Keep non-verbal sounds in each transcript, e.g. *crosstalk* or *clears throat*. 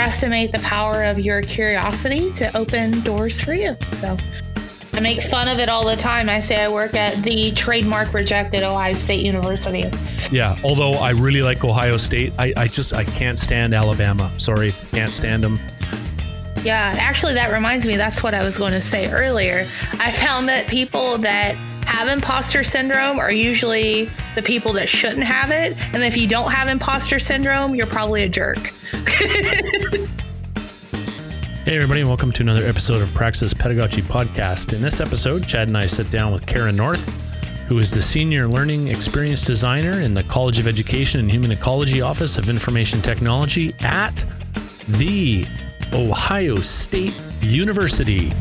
underestimate the power of your curiosity to open doors for you. So I make fun of it all the time. I say I work at the trademark rejected Ohio State University. Yeah, although I really like Ohio State, I, I just I can't stand Alabama. Sorry, can't stand them. Yeah, actually, that reminds me. That's what I was going to say earlier. I found that people that have imposter syndrome are usually the people that shouldn't have it. And if you don't have imposter syndrome, you're probably a jerk. *laughs* Hey, everybody, and welcome to another episode of Praxis Pedagogy Podcast. In this episode, Chad and I sit down with Cara North, who is the Senior Learning Experience Designer in the College of Education and Human Ecology Office of Information Technology at the Ohio State University.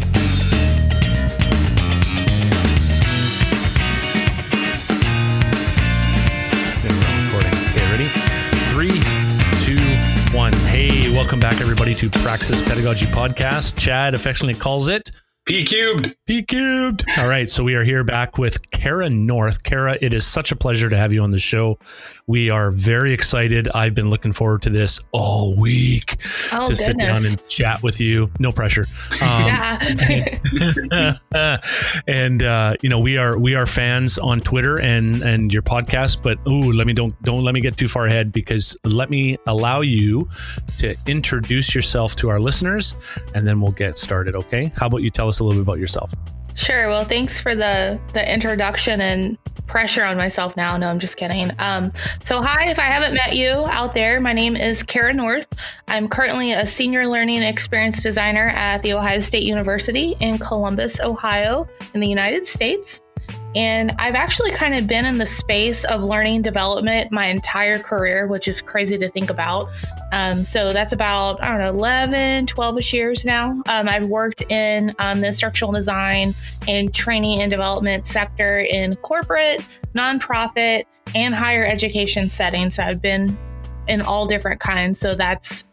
One. Hey, welcome back, everybody, to Praxis Pedagogy Podcast. Chad affectionately calls it P cubed. P cubed. All right, so we are here back with Cara North. Cara, it is such a pleasure to have you on the show. We are very excited. I've been looking forward to this all week Oh, to sit down and chat with you. No pressure. Um, *laughs* yeah. *laughs* and uh, you know we are we are fans on Twitter and and your podcast. But ooh, let me don't don't let me get too far ahead because let me allow you to introduce yourself to our listeners, and then we'll get started. Okay? How about you tell us a little bit about yourself? Sure. Well, thanks for the the introduction and pressure on myself now. No, I'm just kidding. Um, so hi, if I haven't met you out there, my name is Cara North. I'm currently a senior learning experience designer at the Ohio State University in Columbus, Ohio, in the United States. And I've actually kind of been in the space of learning development my entire career, which is crazy to think about. Um, so that's about, I don't know, 11, 12 ish years now. Um, I've worked in um, the instructional design and training and development sector in corporate, nonprofit, and higher education settings. So I've been in all different kinds. So that's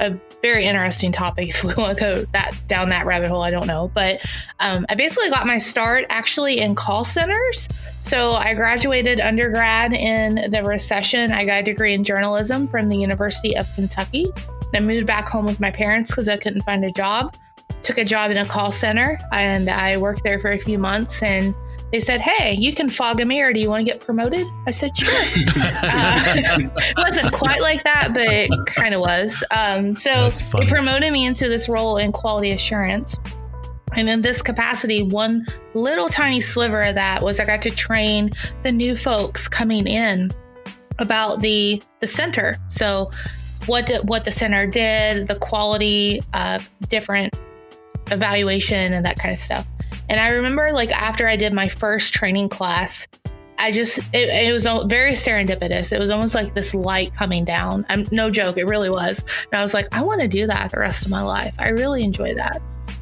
a very interesting topic if we want to go that down that rabbit hole. I don't know, but um, I basically got my start actually in call centers. So I graduated undergrad in the recession. I got a degree in journalism from the University of Kentucky. I moved back home with my parents because I couldn't find a job. Took a job in a call center and I worked there for a few months and they said, Hey, you can fog a mirror. Do you want to get promoted? I said, Sure. *laughs* Uh, it *laughs* wasn't quite like that, but it kind of was. Um, so they promoted me into this role in quality assurance. And in this capacity, one little tiny sliver of that was I got to train the new folks coming in about the the center. So what did, what the center did, the quality, uh, different evaluation, and that kind of stuff. And I remember like after I did my first training class, I just it, it was very serendipitous. It was almost like this light coming down. I'm no joke, it really was. And I was like, I want to do that the rest of my life. I really enjoy that.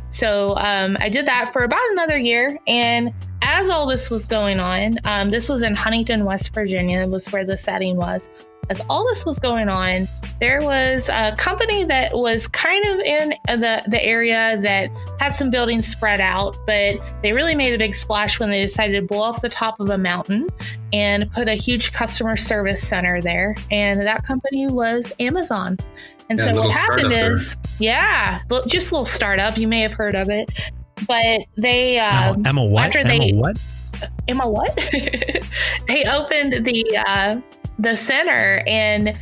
So um, I did that for about another year. And as all this was going on, um, this was in Huntington, West Virginia, was where the setting was. As all this was going on, there was a company that was kind of in the, the area that had some buildings spread out, but they really made a big splash when they decided to blow off the top of a mountain and put a huge customer service center there. And that company was Amazon. And Yeah, so what happened is, there. is, yeah, li- just a little startup. You may have heard of it, but they Emma, um, Emma what? after Emma they- what? Emma what? *laughs* they opened the uh, the center and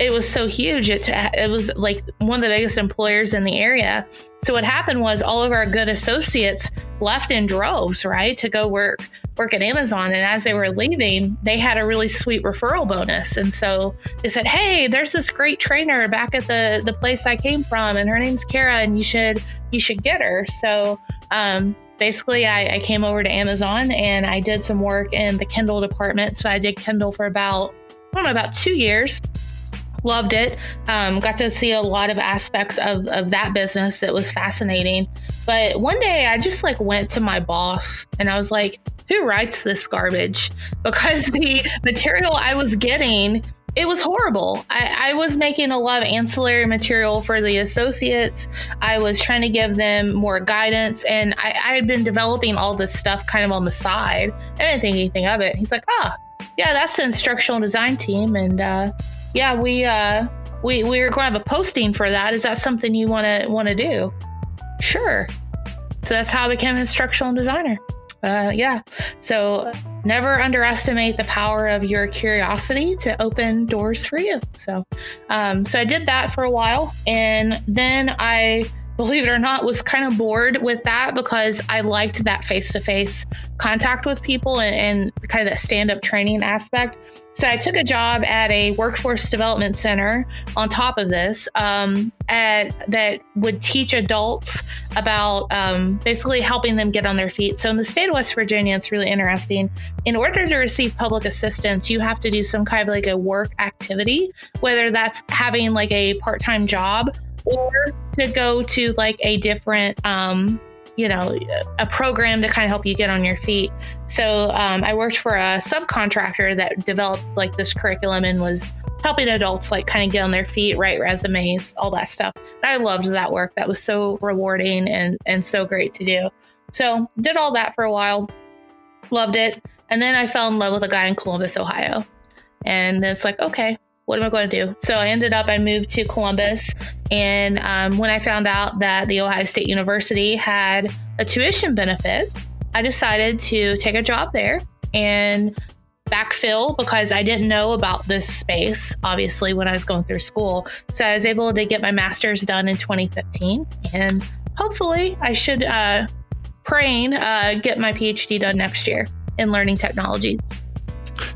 it was so huge. It it was like one of the biggest employers in the area. So what happened was all of our good associates left in droves, right, to go work work at Amazon. And as they were leaving, they had a really sweet referral bonus. And so they said, "Hey, there's this great trainer back at the the place I came from, and her name's Cara, and you should you should get her." So um, basically, I, I came over to Amazon and I did some work in the Kindle department. So I did Kindle for about don't know about two years loved it um, got to see a lot of aspects of, of that business that was fascinating but one day i just like went to my boss and i was like who writes this garbage *laughs* because the material i was getting it was horrible. I, I was making a lot of ancillary material for the associates. I was trying to give them more guidance, and I, I had been developing all this stuff kind of on the side. I didn't think anything of it. He's like, "Ah, yeah, that's the instructional design team," and uh, yeah, we uh, we we're going to have a posting for that. Is that something you want to want to do? Sure. So that's how I became an instructional designer. Uh, yeah. So never underestimate the power of your curiosity to open doors for you. So, um, so I did that for a while, and then I believe it or not, was kind of bored with that because I liked that face to face contact with people and, and kind of that stand up training aspect. So I took a job at a workforce development center on top of this um, at, that would teach adults about um, basically helping them get on their feet. So in the state of West Virginia, it's really interesting. In order to receive public assistance, you have to do some kind of like a work activity, whether that's having like a part time job or to go to like a different um, you know a program to kind of help you get on your feet. So um, i worked for a subcontractor that developed like this curriculum and was helping adults like kind of get on their feet write resumes all that stuff. And i loved that work. That was so rewarding and and so great to do. So did all that for a while. Loved it. And then i fell in love with a guy in columbus ohio. And it's like okay what am I going to do? So I ended up, I moved to Columbus. And um, when I found out that the Ohio State University had a tuition benefit, I decided to take a job there and backfill because I didn't know about this space, obviously, when I was going through school. So I was able to get my master's done in 2015. And hopefully, I should, uh, praying, uh, get my PhD done next year in learning technology.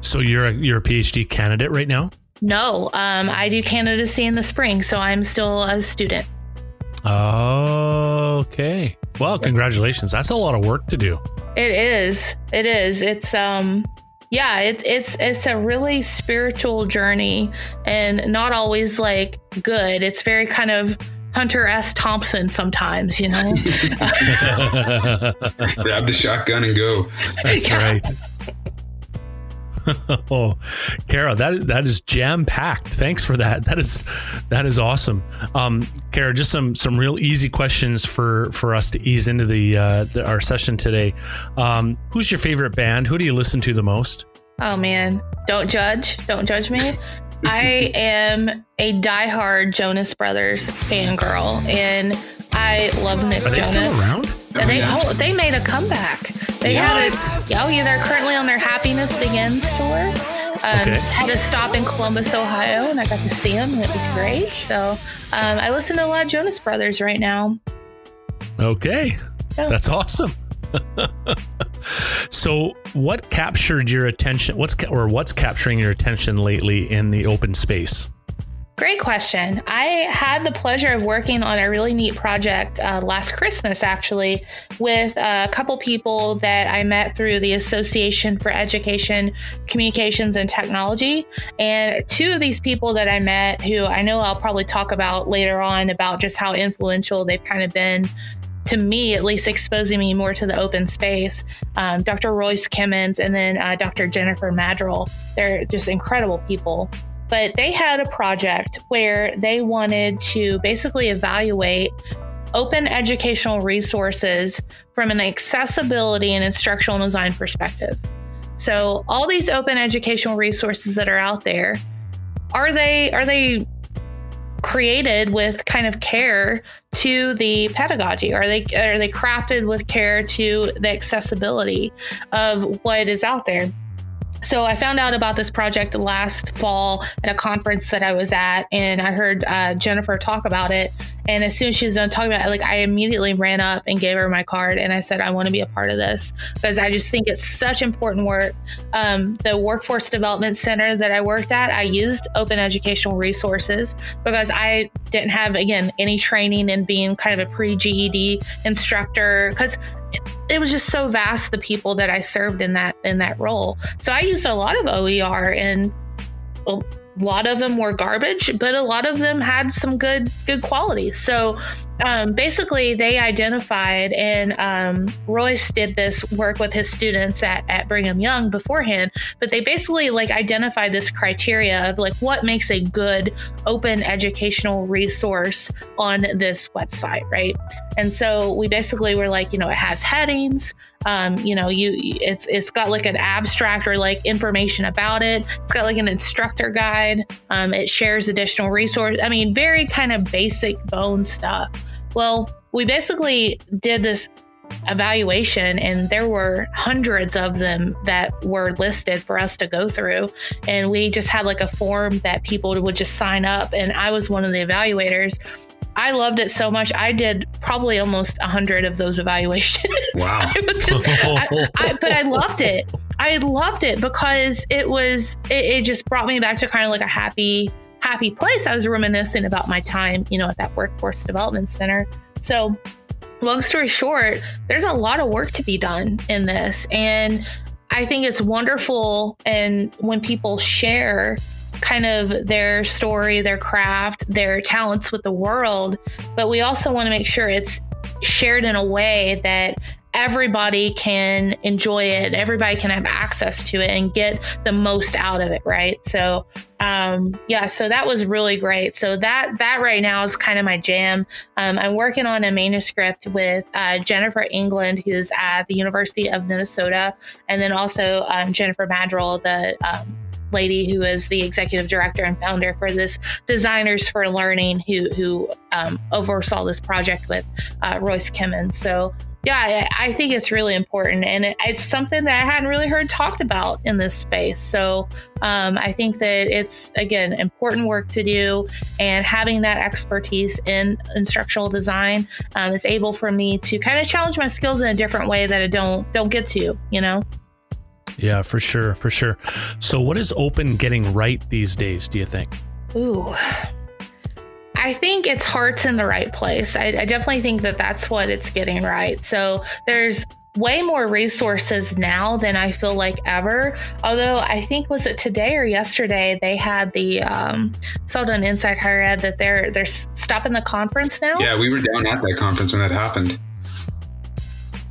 So you're a, you're a PhD candidate right now? No, um, I do candidacy in the spring, so I'm still a student. Okay. Well, congratulations. That's a lot of work to do. It is. It is. It's um yeah, it's it's it's a really spiritual journey and not always like good. It's very kind of Hunter S. Thompson sometimes, you know. *laughs* Grab the shotgun and go. That's *laughs* yeah. right. *laughs* oh, Cara, that that is jam packed. Thanks for that. That is that is awesome. Um, Cara, just some some real easy questions for for us to ease into the, uh, the our session today. Um, who's your favorite band? Who do you listen to the most? Oh man, don't judge. Don't judge me. I am a diehard Jonas Brothers fangirl, and I love Nick Are they Jonas. still around? Oh, they yeah. oh, they made a comeback. They what? had a, oh yeah, they're currently on their Happiness Begins tour. Um, okay. Had a stop in Columbus, Ohio, and I got to see them, and it was great. So um, I listen to a lot of Jonas Brothers right now. Okay, yeah. that's awesome. *laughs* so, what captured your attention? What's or what's capturing your attention lately in the open space? Great question. I had the pleasure of working on a really neat project uh, last Christmas, actually, with a couple people that I met through the Association for Education, Communications, and Technology. And two of these people that I met, who I know I'll probably talk about later on, about just how influential they've kind of been to me, at least exposing me more to the open space. Um, Dr. Royce Kimmons and then uh, Dr. Jennifer Maddrell. They're just incredible people but they had a project where they wanted to basically evaluate open educational resources from an accessibility and instructional design perspective. So all these open educational resources that are out there, are they are they created with kind of care to the pedagogy? Are they are they crafted with care to the accessibility of what is out there? So I found out about this project last fall at a conference that I was at, and I heard uh, Jennifer talk about it. And as soon as she was done talking about it, like I immediately ran up and gave her my card, and I said I want to be a part of this because I just think it's such important work. Um, the workforce development center that I worked at, I used open educational resources because I didn't have again any training in being kind of a pre GED instructor because it was just so vast the people that I served in that in that role. So I used a lot of OER and a lot of them were garbage, but a lot of them had some good good quality. So um, basically they identified and um, Royce did this work with his students at, at Brigham Young beforehand, but they basically like identified this criteria of like what makes a good open educational resource on this website, right? And so we basically were like, you know, it has headings, um, you know, you it's it's got like an abstract or like information about it. It's got like an instructor guide. Um, it shares additional resource. I mean, very kind of basic bone stuff. Well, we basically did this evaluation and there were hundreds of them that were listed for us to go through and we just had like a form that people would just sign up and i was one of the evaluators I loved it so much. I did probably almost a hundred of those *laughs* evaluations. Wow! *laughs* just, I, I, but I loved it. I loved it because it was. It, it just brought me back to kind of like a happy, happy place. I was reminiscing about my time, you know, at that workforce development center. So long story short, there's a lot of work to be done in this. And I think it's wonderful. And when people share kind of their story, their craft, their talents with the world, but we also want to make sure it's shared in a way that everybody can enjoy it. Everybody can have access to it and get the most out of it right? So um, yeah so that was really great. So that that right now is kind of my jam. Um, i'm working on a manuscript with uh, jennifer england who's at the university of minnesota and then also um, jennifer maddrell the um, lady who is the executive director and founder for this Designers for Learning, who who um, oversaw this project with uh, Royce Kimmons. So yeah, I, think it's really important, and it's something that I hadn't really heard talked about in this space. So um, I think that it's again important work to do, and having that expertise in instructional design um, is able for me to kind of challenge my skills in a different way that I don't don't get to. You know. Yeah, for sure, for sure. So, what is open getting right these days? Do you think? Ooh. I think its heart's in the right place. I, I, definitely think that that's what it's getting right. So there's way more resources now than I feel like ever. Although I think was it today or yesterday they had the um, sold on Inside Higher Ed that they're they're stopping the conference now. Yeah, we were down at that conference when that happened.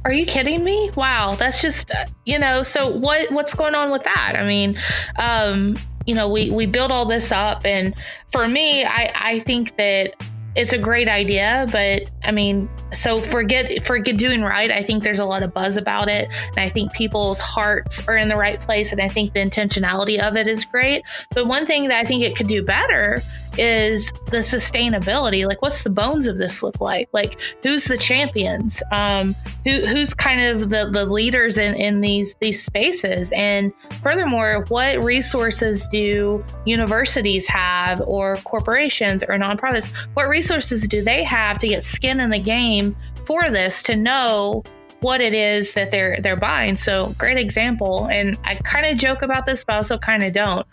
Are you kidding me? Wow, that's just you know. So what what's going on with that? I mean, um, you know, we we build all this up, and for me, I I think that it's a great idea, but I mean, so forget forget doing right. I think there's a lot of buzz about it, and I think people's hearts are in the right place, and I think the intentionality of it is great. But one thing that I think it could do better is the sustainability. Like, what's the bones of this look like? Like, who's the champions? Um, who who's kind of the the leaders in in these these spaces? And furthermore, what resources do universities have, or corporations, or nonprofits? What resources do they have to get skin in the game for this to know what it is that they're they're buying. So great example. And I kind of joke about this, but also kind of don't.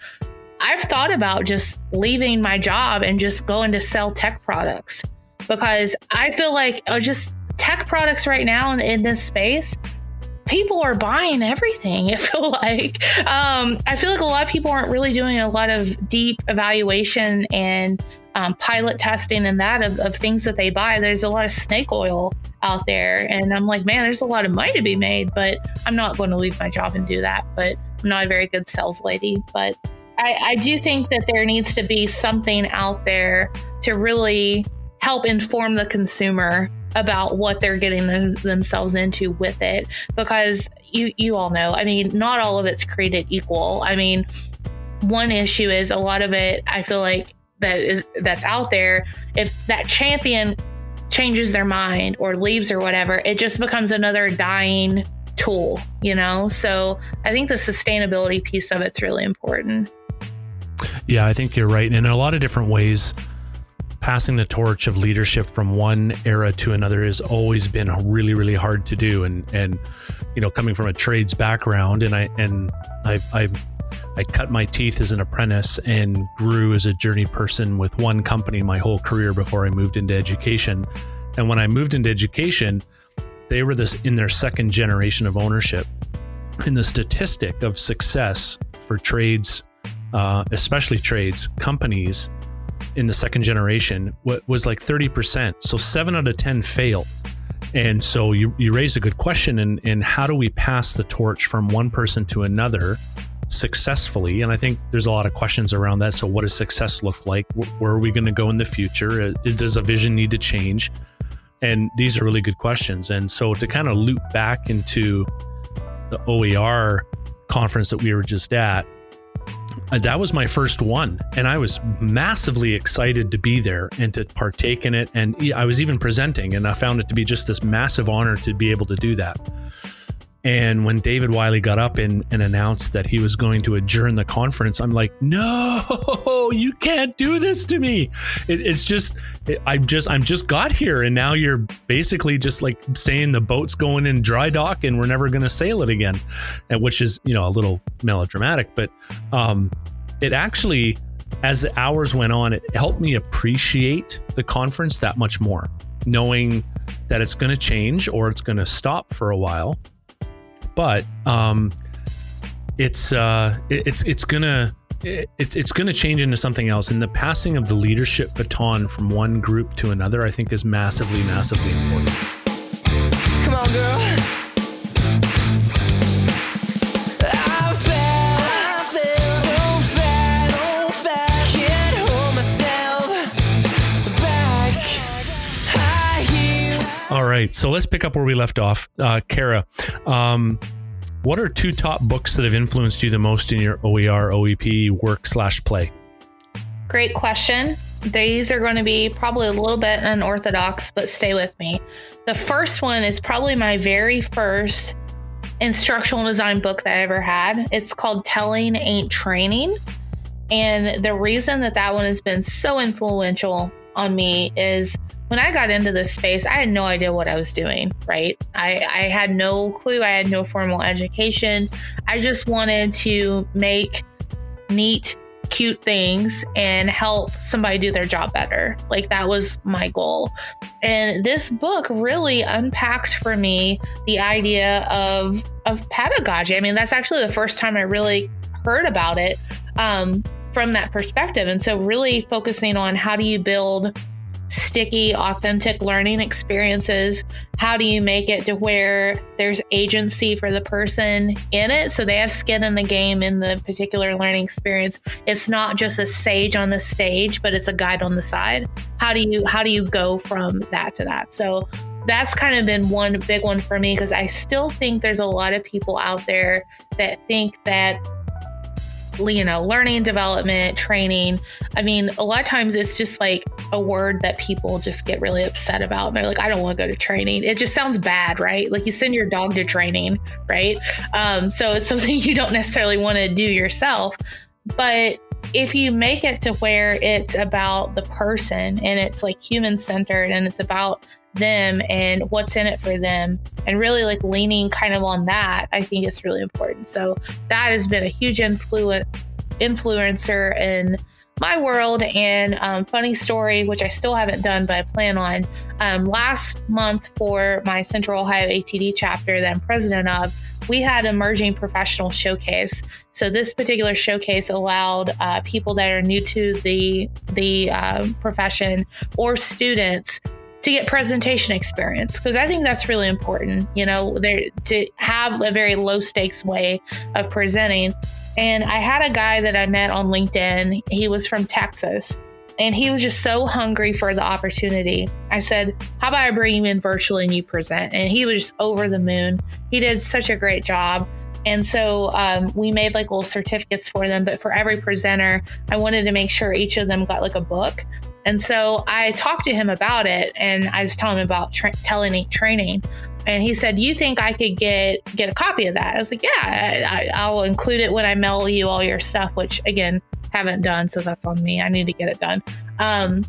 I've thought about just leaving my job and just going to sell tech products because I feel like uh, just tech products right now in, in this space people are buying everything. *laughs* I feel like um, I feel like a lot of people aren't really doing a lot of deep evaluation and um, pilot testing and that of, of things that they buy. There's a lot of snake oil out there, and I'm like, man, there's a lot of money to be made. But I'm not going to leave my job and do that. But I'm not a very good sales lady. But I, I do think that there needs to be something out there to really help inform the consumer about what they're getting them, themselves into with it. Because you you all know i mean not all of it's created equal. I mean one issue is a lot of it i feel like that is that's out there if that champion changes their mind or leaves or whatever it just becomes another dying tool you know? So i think the sustainability piece of it's really important yeah, I think you're right. And in a lot of different ways, passing the torch of leadership from one era to another has always been really, really hard to do. And and you know, coming from a trades background, and I and I I I cut my teeth as an apprentice and grew as a journey person with one company my whole career before I moved into education. And when I moved into education, they were this in their second generation of ownership. And the statistic of success for trades uh, especially trades companies, in the second generation was like 30%. So seven out of 10 fail. And so you, you raise a good question in, in how do we pass the torch from one person to another successfully? And I think there's a lot of questions around that. So what does success look like? Where are we going to go in the future? Uh, is, does a vision need to change? And these are really good questions. And so to kind of loop back into the OER conference that we were just at, Uh, that was my first one. And I was massively excited to be there and to partake in it. And I was even presenting, and I found it to be just this massive honor to be able to do that. And when David Wiley got up and, and announced that he was going to adjourn the conference, I'm like, no, *laughs* you can't do this to me. It, it's just, it, I just, I'm just got here, and now you're basically just like saying the boat's going in dry dock and we're never going to sail it again, and which is, you know, a little melodramatic, but um, it actually, as the hours went on, it helped me appreciate the conference that much more, knowing that it's going to change or it's going to stop for a while but um, it's uh, it's it's gonna it's it's going to change into something else. And the passing of the leadership baton from one group to another, I think, is massively, massively important. Come on, girl. All right, so let's pick up where we left off. Uh, Cara, um, what are two top books that have influenced you the most in your OER, OEP work slash play? Great question. These are going to be probably a little bit unorthodox, but stay with me. The first one is probably my very first instructional design book that I ever had. It's called Telling Ain't Training. And the reason that that one has been so influential on me is when I got into this space, I had no idea what I was doing, right? I, I had no clue. I had no formal education. I just wanted to make neat, cute things and help somebody do their job better. Like that was my goal. And this book really unpacked for me the idea of of pedagogy. I mean, that's actually the first time I really heard about it um, from that perspective. And so, really focusing on how do you build sticky, authentic learning experiences? How do you make it to where there's agency for the person in it? So they have skin in the game in the particular learning experience. It's not just a sage on the stage, but it's a guide on the side. How do you how do you go from that to that? So that's kind of been one big one for me because I still think there's a lot of people out there that think that you know, learning, development, training. I mean, a lot of times it's just like a word that people just get really upset about. And they're like, I don't want to go to training. It just sounds bad, right? Like you send your dog to training, right? Um, so it's something *laughs* you don't necessarily want to do yourself. But if you make it to where it's about the person and it's like human centered and it's about them and what's in it for them. And really like leaning kind of on that i think is really important. So that has been a huge influ- influencer in my world. And um, funny story which i still haven't done but i plan on um, last month for my central ohio atd chapter that i'm president of we had emerging professional showcase. So this particular showcase allowed uh, people that are new to the the uh, profession or students to get presentation experience because I think that's really important, you know, there to have a very low stakes way of presenting. And I had a guy that I met on LinkedIn. He was from Texas and he was just so hungry for the opportunity. I said, How about I bring you in virtually and you present? And he was just over the moon. He did such a great job. And so um, we made like little certificates for them. But for every presenter, I wanted to make sure each of them got like a book. And so I talked to him about it and I was telling him about tra- Telling training. And he said, "You think I could get get a copy of that?" I was like, "Yeah, I, will include it when I mail you all your stuff." Which again, haven't done, so that's on me. I need to get it done. Um,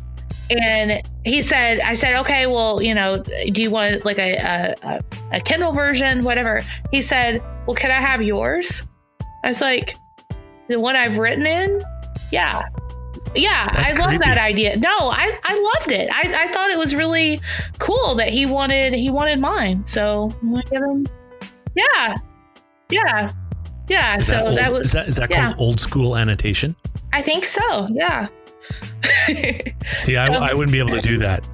and he said, "I said, okay, well, you know, do you want like a, a, a Kindle version, whatever?" He said, "Well, can I have yours?" I was like, "The one I've written in." Yeah. Yeah, That's I love creepy. that idea. No, I, I loved it. I, I thought it was really cool that he wanted he wanted mine. So I'm gonna give him Yeah. Yeah. Yeah. Is so that, old, that was is that is that yeah. called old school annotation? I think so, yeah. *laughs* See, I, I wouldn't be able to do that.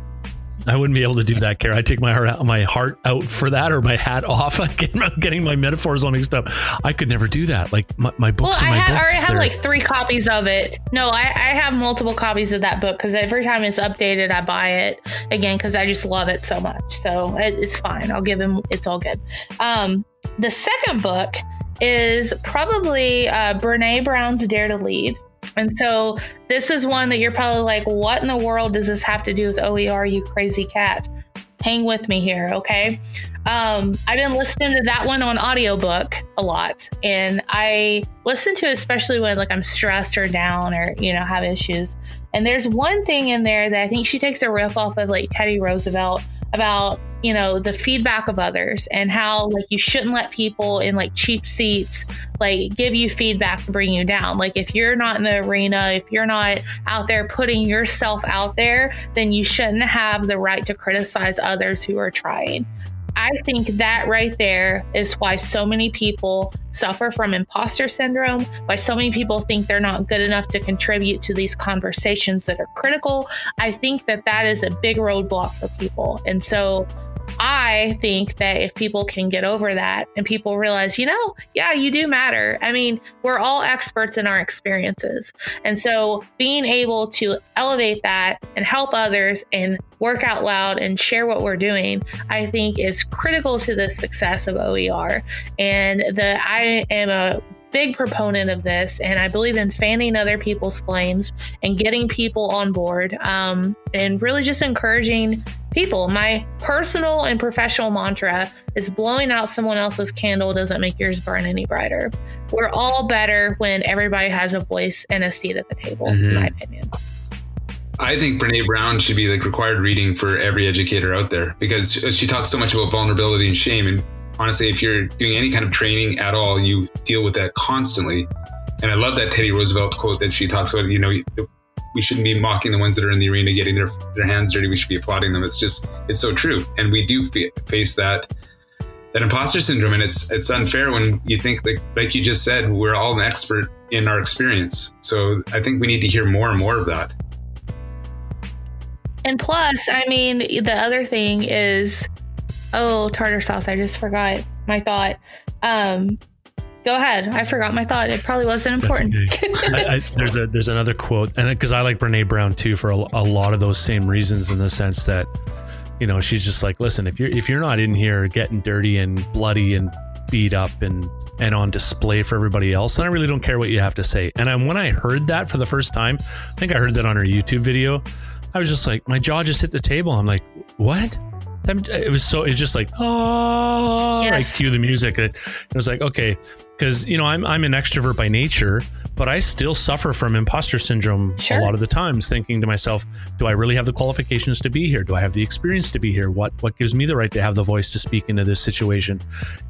I wouldn't be able to do that, Cara. I take my heart out, my heart out for that, or my hat off. *laughs* I'm getting my metaphors all mixed up. I could never do that. Like my, my books. Well, I, have, books, already have like three copies of it. No, I, I have multiple copies of that book because every time it's updated, I buy it again because I just love it so much. So it, it's fine. I'll give him. It's all good. Um, the second book is probably uh, Brene Brown's Dare to Lead. And so this is one that you're probably like, what in the world does this have to do with OER, you crazy cat? Hang with me here, okay? Um, I've been listening to that one on audiobook a lot, and I listen to it especially when like I'm stressed or down or you know have issues. And there's one thing in there that I think she takes a riff off of like Teddy Roosevelt about you know the feedback of others and how like you shouldn't let people in like cheap seats like give you feedback to bring you down. Like if you're not in the arena if you're not out there putting yourself out there then you shouldn't have the right to criticize others who are trying I think that right there is why so many people suffer from imposter syndrome, why so many people think they're not good enough to contribute to these conversations that are critical. I think that that is a big roadblock for people. And so I think that if people can get over that and people realize, you know, yeah, you do matter. I mean, we're all experts in our experiences. And so being able to elevate that and help others and work out loud and share what we're doing, I think is critical to the success of OER. And that I am a big proponent of this, and I believe in fanning other people's flames and getting people on board, um, and really just encouraging people. My personal and professional mantra is blowing out someone else's candle doesn't make yours burn any brighter. We're all better when everybody has a voice and a seat at the table, mm-hmm. in my opinion. I think Brene Brown should be like required reading for every educator out there because she talks so much about vulnerability and shame. And honestly, if you're doing any kind of training at all, you deal with that constantly. And I love that Teddy Roosevelt quote that she talks about. You know, we shouldn't be mocking the ones that are in the arena getting their their hands dirty. We should be applauding them. It's just it's so true, and we do face that that imposter syndrome, and it's it's unfair when you think like like you just said, we're all an expert in our experience. So I think we need to hear more and more of that. And plus, I mean, the other thing is Oh, tartar sauce. I just forgot my thought. Um, go ahead. I forgot my thought. It probably wasn't important. *laughs* I, I, there's a there's another quote, and because I like Brene Brown too for a, a, lot of those same reasons, in the sense that you know she's just like, listen, if you're if you're not in here getting dirty and bloody and beat up and and on display for everybody else, then I really don't care what you have to say. And I, when I heard that for the first time, I think I heard that on her YouTube video. I was just like, my jaw just hit the table. I'm like, what? it was so it's just like oh yes. like cue the music it, it was like okay because you know I'm, I'm an extrovert by nature but i still suffer from imposter syndrome sure. a lot of the times thinking to myself do i really have the qualifications to be here? Do i have the experience to be here? What what gives me the right to have the voice to speak into this situation?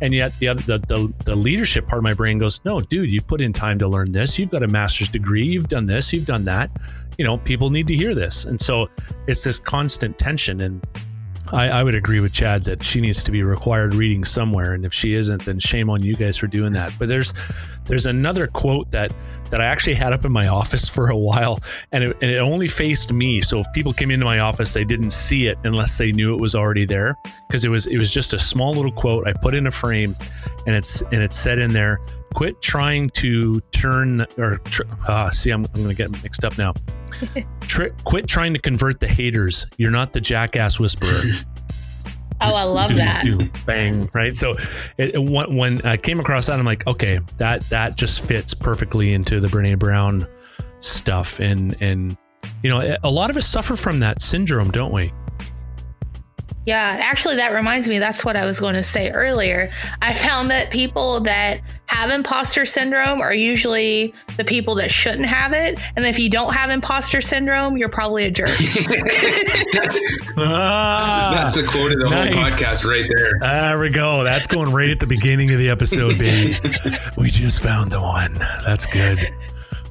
And yet the other the, the, the leadership part of my brain goes no dude you've put in time to learn this. You've got a master's degree. You've done this. You've done that. You know people need to hear this. And so it's this constant tension and I, I, would agree with Chad that she needs to be required reading somewhere, and if she isn't, then shame on you guys for doing that. But there's there's another quote that that I actually had up in my office for a while, and it, and it only faced me. So if people came into my office, they didn't see it unless they knew it was already there, because it was it was just a small little quote I put in a frame, and it's and it said in there, "Quit trying to turn or tr- uh, see, I'm I'm going to get mixed up now." *laughs* Tri- quit trying to convert the haters. You're not the jackass whisperer. *laughs* Oh, I love do, that. Do, bang, right? So it, it, when I came across that, I'm like, okay, that that just fits perfectly into the Brene Brown stuff, and and you know, a lot of us suffer from that syndrome, don't we? Yeah, actually, that reminds me. That's what I was going to say earlier. I found that people that have imposter syndrome are usually the people that shouldn't have it. And if you don't have imposter syndrome, you're probably a jerk. *laughs* that's, ah, that's a quote of the nice. whole podcast right there. There we go. That's going right at the beginning of the episode, baby. *laughs* we just found the one. That's good.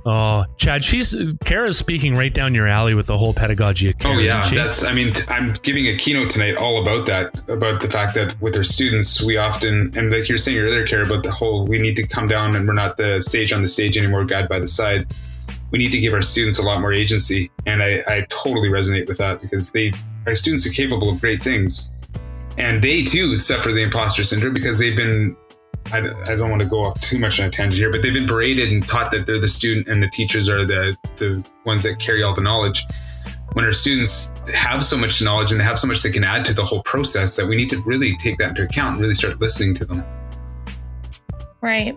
Oh, Chad, she's Cara's speaking right down your alley with the whole pedagogy of oh, Cara, Oh yeah, that's. I mean, I'm giving a keynote tonight all about that, about the fact that with our students, we often and like you're saying earlier, Cara, about the whole we need to come down and we're not the stage on the stage anymore, guide by the side. we need to give our students a lot more agency. And I, I totally resonate with that because they our students are capable of great things. And they too suffer the imposter syndrome because they've been I, I don't want to go off too much on a tangent here, but they've been berated and taught that they're the student and the teachers are the the ones that carry all the knowledge. When our students have so much knowledge and they have so much they can add to the whole process, that we need to really take that into account and really start listening to them. Right.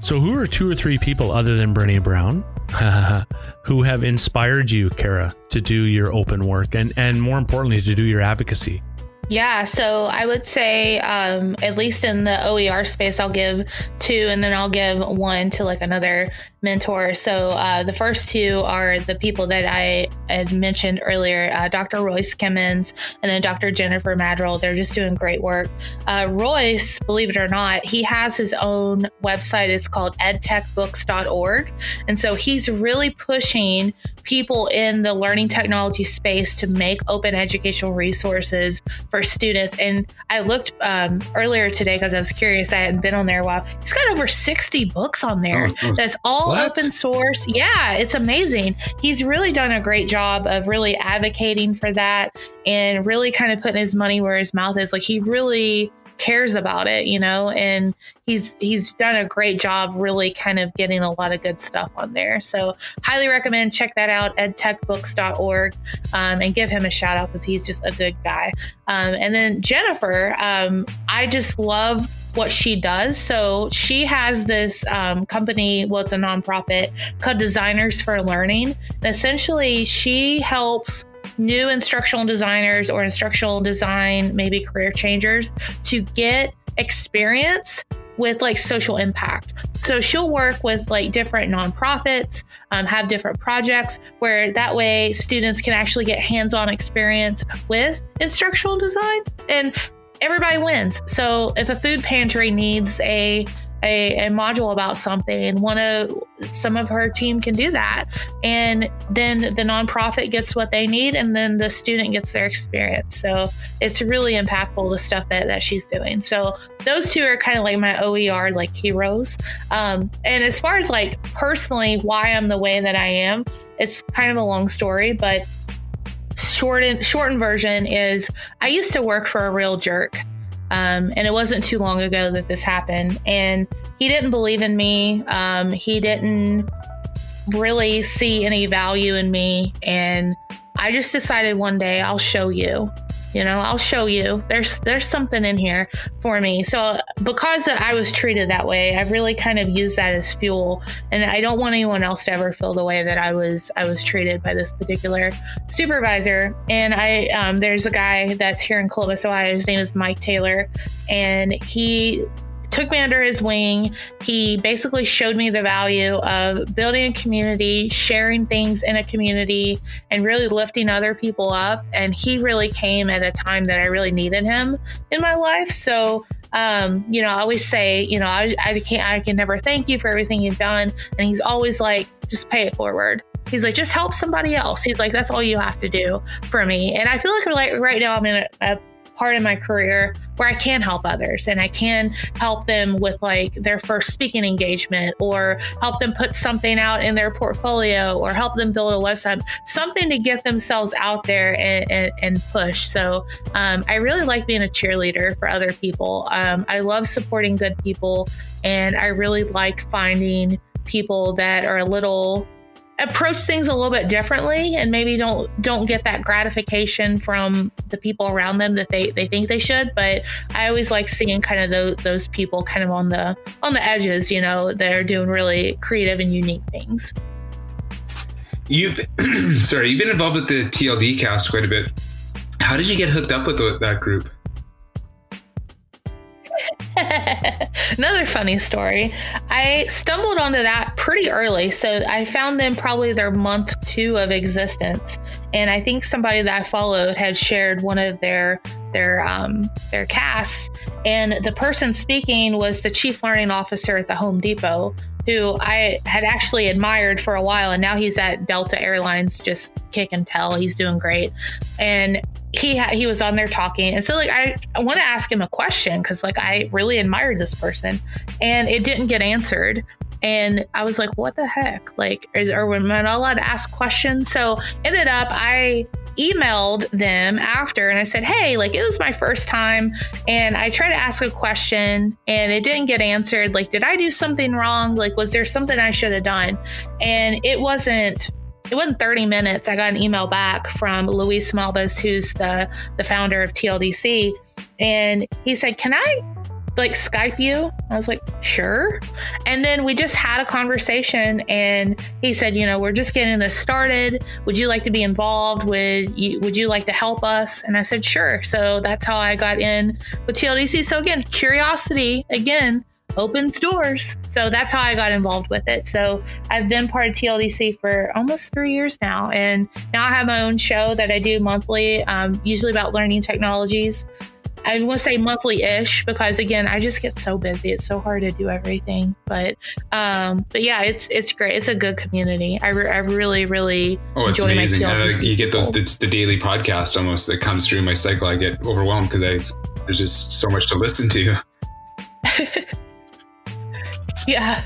So, who are two or three people other than Brene Brown *laughs* who have inspired you, Cara, to do your open work and, and more importantly, to do your advocacy? Yeah, so I would say, um, at least in the OER space, I'll give two and then I'll give one to like another mentor. So uh, the first two are the people that I had mentioned earlier uh, Dr. Royce Kimmons and then Dr. Jennifer Maddrell. They're just doing great work. Uh, Royce, believe it or not, he has his own website. It's called edtechbooks.org. And so he's really pushing people in the learning technology space to make open educational resources for students. And I looked um, earlier today because I was curious. I hadn't been on there a while. He's got over 60 books on there. Oh, oh. That's all what? open source. Yeah, it's amazing. He's really done a great job of really advocating for that and really kind of putting his money where his mouth is. Like he really cares about it, you know, and he's he's done a great job really kind of getting a lot of good stuff on there. So highly recommend check that out, edtechbooks.org, um, and give him a shout out because he's just a good guy. Um, and then Jennifer, um, I just love what she does. So she has this um, company, well, it's a nonprofit called Designers for Learning. Essentially, she helps new instructional designers or instructional design, maybe career changers, to get experience with like social impact. So she'll work with like different nonprofits, um, have different projects where that way students can actually get hands on experience with instructional design and everybody wins. So if a food pantry needs a a, a module about something, and one of some of her team can do that, and then the nonprofit gets what they need, and then the student gets their experience. So it's really impactful the stuff that that she's doing. So those two are kind of like my OER like heroes. Um, and as far as like personally why I'm the way that I am, it's kind of a long story, but shortened shortened version is I used to work for a real jerk. Um, and it wasn't too long ago that this happened. And he didn't believe in me. Um, he didn't really see any value in me. And I just decided one day I'll show you you know i'll show you. There's there's something in here for me. So because i was treated that way i've really kind of used that as fuel. And i don't want anyone else to ever feel the way that i was i was treated by this particular supervisor. And i um, there's a guy that's here in columbus ohio his name is mike taylor. And he took me under his wing. He basically showed me the value of building a community, sharing things in a community, and really lifting other people up. And he really came at a time that I really needed him in my life. So, um, you know, I always say, you know, I, I can't, I can never thank you for everything you've done. And he's always like, just pay it forward. He's like, just help somebody else. He's like, that's all you have to do for me. And I feel like, like right now I'm in a, a part in my career where I can help others and I can help them with like their first speaking engagement or help them put something out in their portfolio or help them build a website, something to get themselves out there and, and, and push. So um, I really like being a cheerleader for other people. Um, I love supporting good people and I really like finding people that are a little approach things a little bit differently and maybe don't don't get that gratification from the people around them that they they think they should. But i always like seeing kind of those, those people kind of on the on the edges you know they're doing really creative and unique things. You've *clears throat* sorry you've been involved with the tld cast quite a bit. How did you get hooked up with that group *laughs* Another funny story. I stumbled onto that pretty early. So I found them probably their month two of existence. And I think somebody that I followed had shared one of their their um, their casts. And the person speaking was the chief learning officer at the Home Depot, who I had actually admired for a while, and now he's at Delta Airlines, just kick and tell. He's doing great, and he ha- he was on there talking, and so like I, I want to ask him a question because like I really admired this person, and it didn't get answered. And I was like, what the heck? Like, is, are we not allowed to ask questions? So ended up, I emailed them after and I said, Hey, like it was my first time and I tried to ask a question and it didn't get answered. Like, did I do something wrong? Like, was there something I should have done? And it wasn't it wasn't 30 minutes. I got an email back from Luis Malbas, who's the the founder of TLDC, and he said, "Can I like Skype you?" I was like, "Sure." And then we just had a conversation, and he said, "You know, we're just getting this started. Would you like to be involved? Would you Would you like to help us?" And I said, "Sure." So that's how I got in with TLDC. So again, curiosity again opens doors. So that's how I got involved with it. So I've been part of TLDC for almost three years now. And now I have my own show that I do monthly, um, usually about learning technologies. I to say monthly ish because again, I just get so busy. It's so hard to do everything. But um, but yeah, it's it's great. It's a good community. I, re- I really really oh, it's enjoy amazing. my TLDC like, you get those. It's the daily podcast almost that comes through my cycle. I get overwhelmed because I there's just so much to listen to. *laughs* Yeah.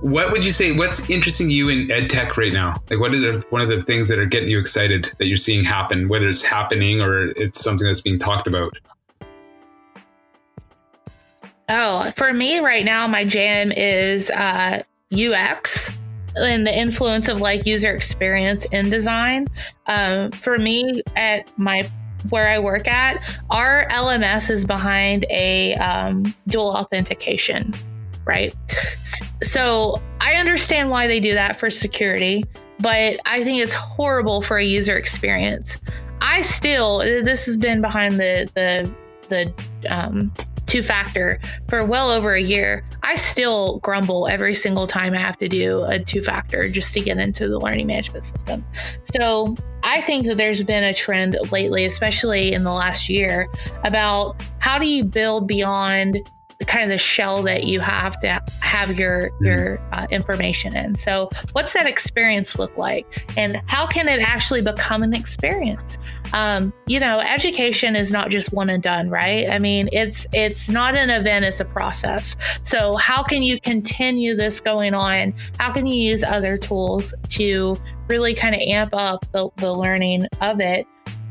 What would you say? What's interesting you in ed tech right now? Like, what is one of the things that are getting you excited that you're seeing happen, whether it's happening or it's something that's being talked about? Oh, for me right now, my jam is uh, UX and the influence of like user experience in design. Um, for me, at my where I work at, our LMS is behind a um, dual authentication, right? So I understand why they do that for security, but I think it's horrible for a user experience. I still this has been behind the the the um, two factor for well over a year. I still grumble every single time I have to do a two factor just to get into the learning management system. So I think that there's been a trend lately, especially in the last year, about how do you build beyond kind of the shell that you have to have your your uh, information in. So, what's that experience look like, and how can it actually become an experience? Um, you know, education is not just one and done, right? I mean, it's it's not an event; it's a process. So, how can you continue this going on? How can you use other tools to really kind of amp up the, the learning of it?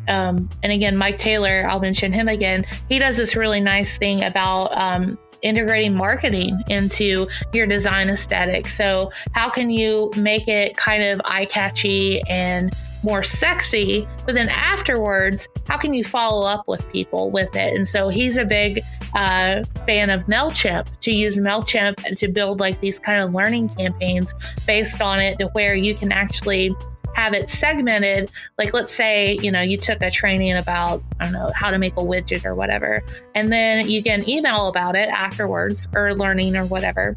Um, and again, Mike Taylor, I'll mention him again. He does this really nice thing about um, integrating marketing into your design aesthetic. So, how can you make it kind of eye catchy and more sexy? But then afterwards, how can you follow up with people with it? And so, he's a big uh, fan of MailChimp to use MailChimp to build like these kind of learning campaigns based on it to where you can actually have it segmented like let's say you know you took a training about i don't know how to make a widget or whatever and then you get an email about it afterwards or learning or whatever.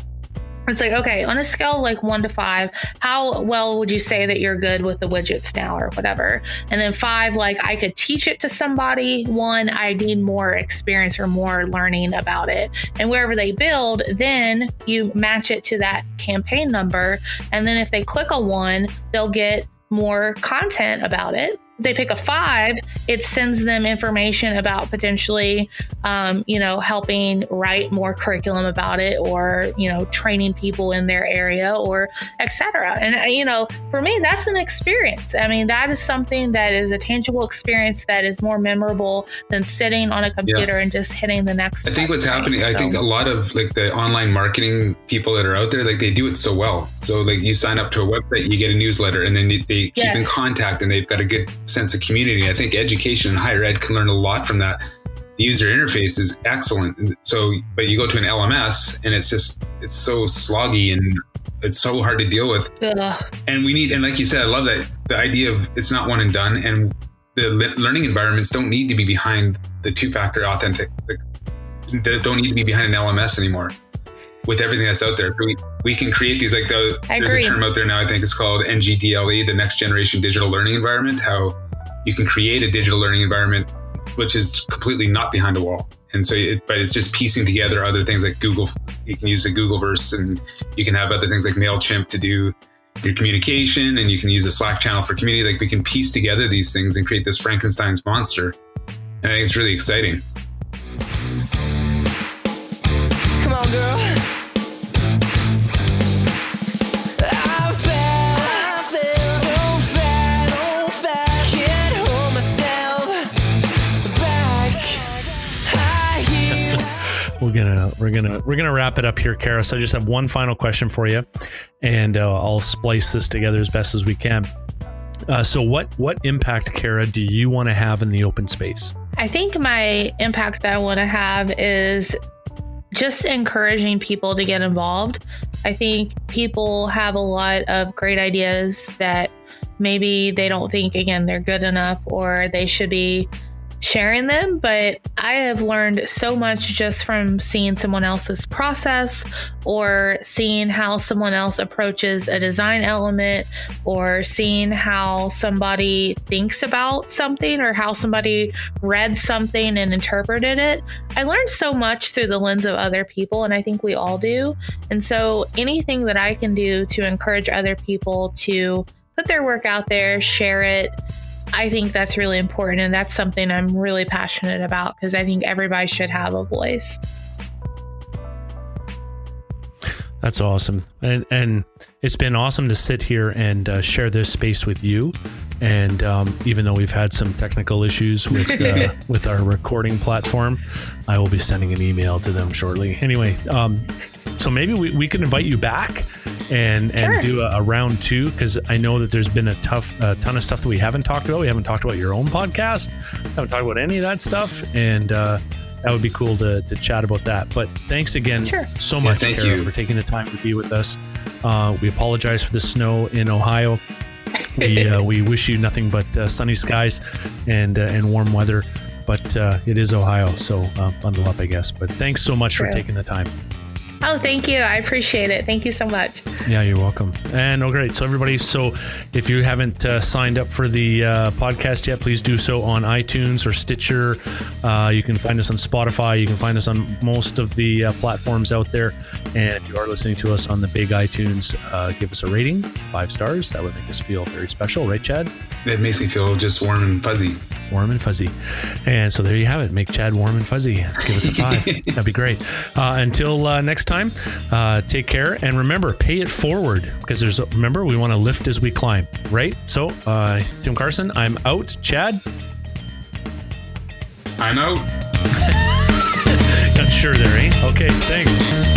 It's like okay on a scale like one to five how well would you say that you're good with the widgets now or whatever? And then five like i could teach it to somebody. One i need more experience or more learning about it. And wherever they build then you match it to that campaign number. And then if they click a one they'll get more content about it. They pick a five, it sends them information about potentially, um, you know, helping write more curriculum about it, or you know, training people in their area, or etc. And uh, you know, for me, that's an experience. I mean, that is something that is a tangible experience that is more memorable than sitting on a computer and just hitting the next. I think what's button, happening, I think a lot of like the online marketing people that are out there, like they do it so well. So like you sign up to a website, you get a newsletter, and then they, they keep in contact, and they've got a good sense of community. I think education and higher ed can learn a lot from that. The user interface is excellent. So, but you go to an LMS, and it's just it's so sloggy and it's so hard to deal with. Ugh. And we need, and like you said, I love that the idea of it's not one and done, and the learning environments don't need to be behind the two-factor authentic. They don't need to be behind an LMS anymore. With everything that's out there, we, we can create these like the there's agree. a term out there now. I think it's called NGDLE, E, the Next Generation Digital Learning Environment. How you can create a digital learning environment which is completely not behind a wall. And so, it, but it's just piecing together other things like Google. You can use the Googleverse, and you can have other things like Mailchimp to do your communication, and you can use a Slack channel for community. Like we can piece together these things and create this Frankenstein's monster. And I think it's really exciting. Come on, girl. We're gonna we're gonna wrap it up here, Cara. So I just have one final question for you, and uh, I'll splice this together as best as we can. Uh, so what what impact, Cara, do you want to have in the open space? I think my impact that I want to have is just encouraging people to get involved. I think people have a lot of great ideas that maybe they don't think again they're good enough or they should be sharing them, but I have learned so much just from seeing someone else's process or seeing how someone else approaches a design element or seeing how somebody thinks about something or how somebody read something and interpreted it. I learned so much through the lens of other people, and I think we all do. And so anything that I can do to encourage other people to put their work out there, share it, I think that's really important. And that's something I'm really passionate about because I think everybody should have a voice. That's awesome. And, and it's been awesome to sit here and uh, share this space with you. And um, even though we've had some technical issues with uh, *laughs* with our recording platform, I will be sending an email to them shortly. Anyway, um, so maybe we, we can invite you back and and sure. do a, a, round two because I know that there's been a tough a ton of stuff that we haven't talked about. We haven't talked about your own podcast, haven't talked about any of that stuff, and uh, that would be cool to, to chat about that. But thanks again sure. so much, yeah, Cara, for taking the time to be with us. Uh, we apologize for the snow in Ohio. We uh, *laughs* we wish you nothing but uh, sunny skies and uh, and warm weather. But uh, it is Ohio, so bundle up, I guess. But thanks so much True. for taking the time. Oh, thank you. I appreciate it. Thank you so much. Yeah, you're welcome. And oh, great. So, everybody, so if you haven't uh, signed up for the uh, podcast yet, please do so on iTunes or Stitcher. Uh, you can find us on Spotify. You can find us on most of the uh, platforms out there. And if you are listening to us on the big iTunes, uh, give us a rating, five stars. That would make us feel very special, right, Chad? It makes me feel just warm and fuzzy warm and fuzzy. And so there you have it. Make Chad warm and fuzzy. Give us a five. *laughs* That'd be great. Uh, until uh, next time, uh, take care. And remember, pay it forward because there's, remember, we want to lift as we climb, right? So, uh, Tim Carson, I'm out. Chad? I'm out. *laughs* Not sure there, eh? Okay, thanks.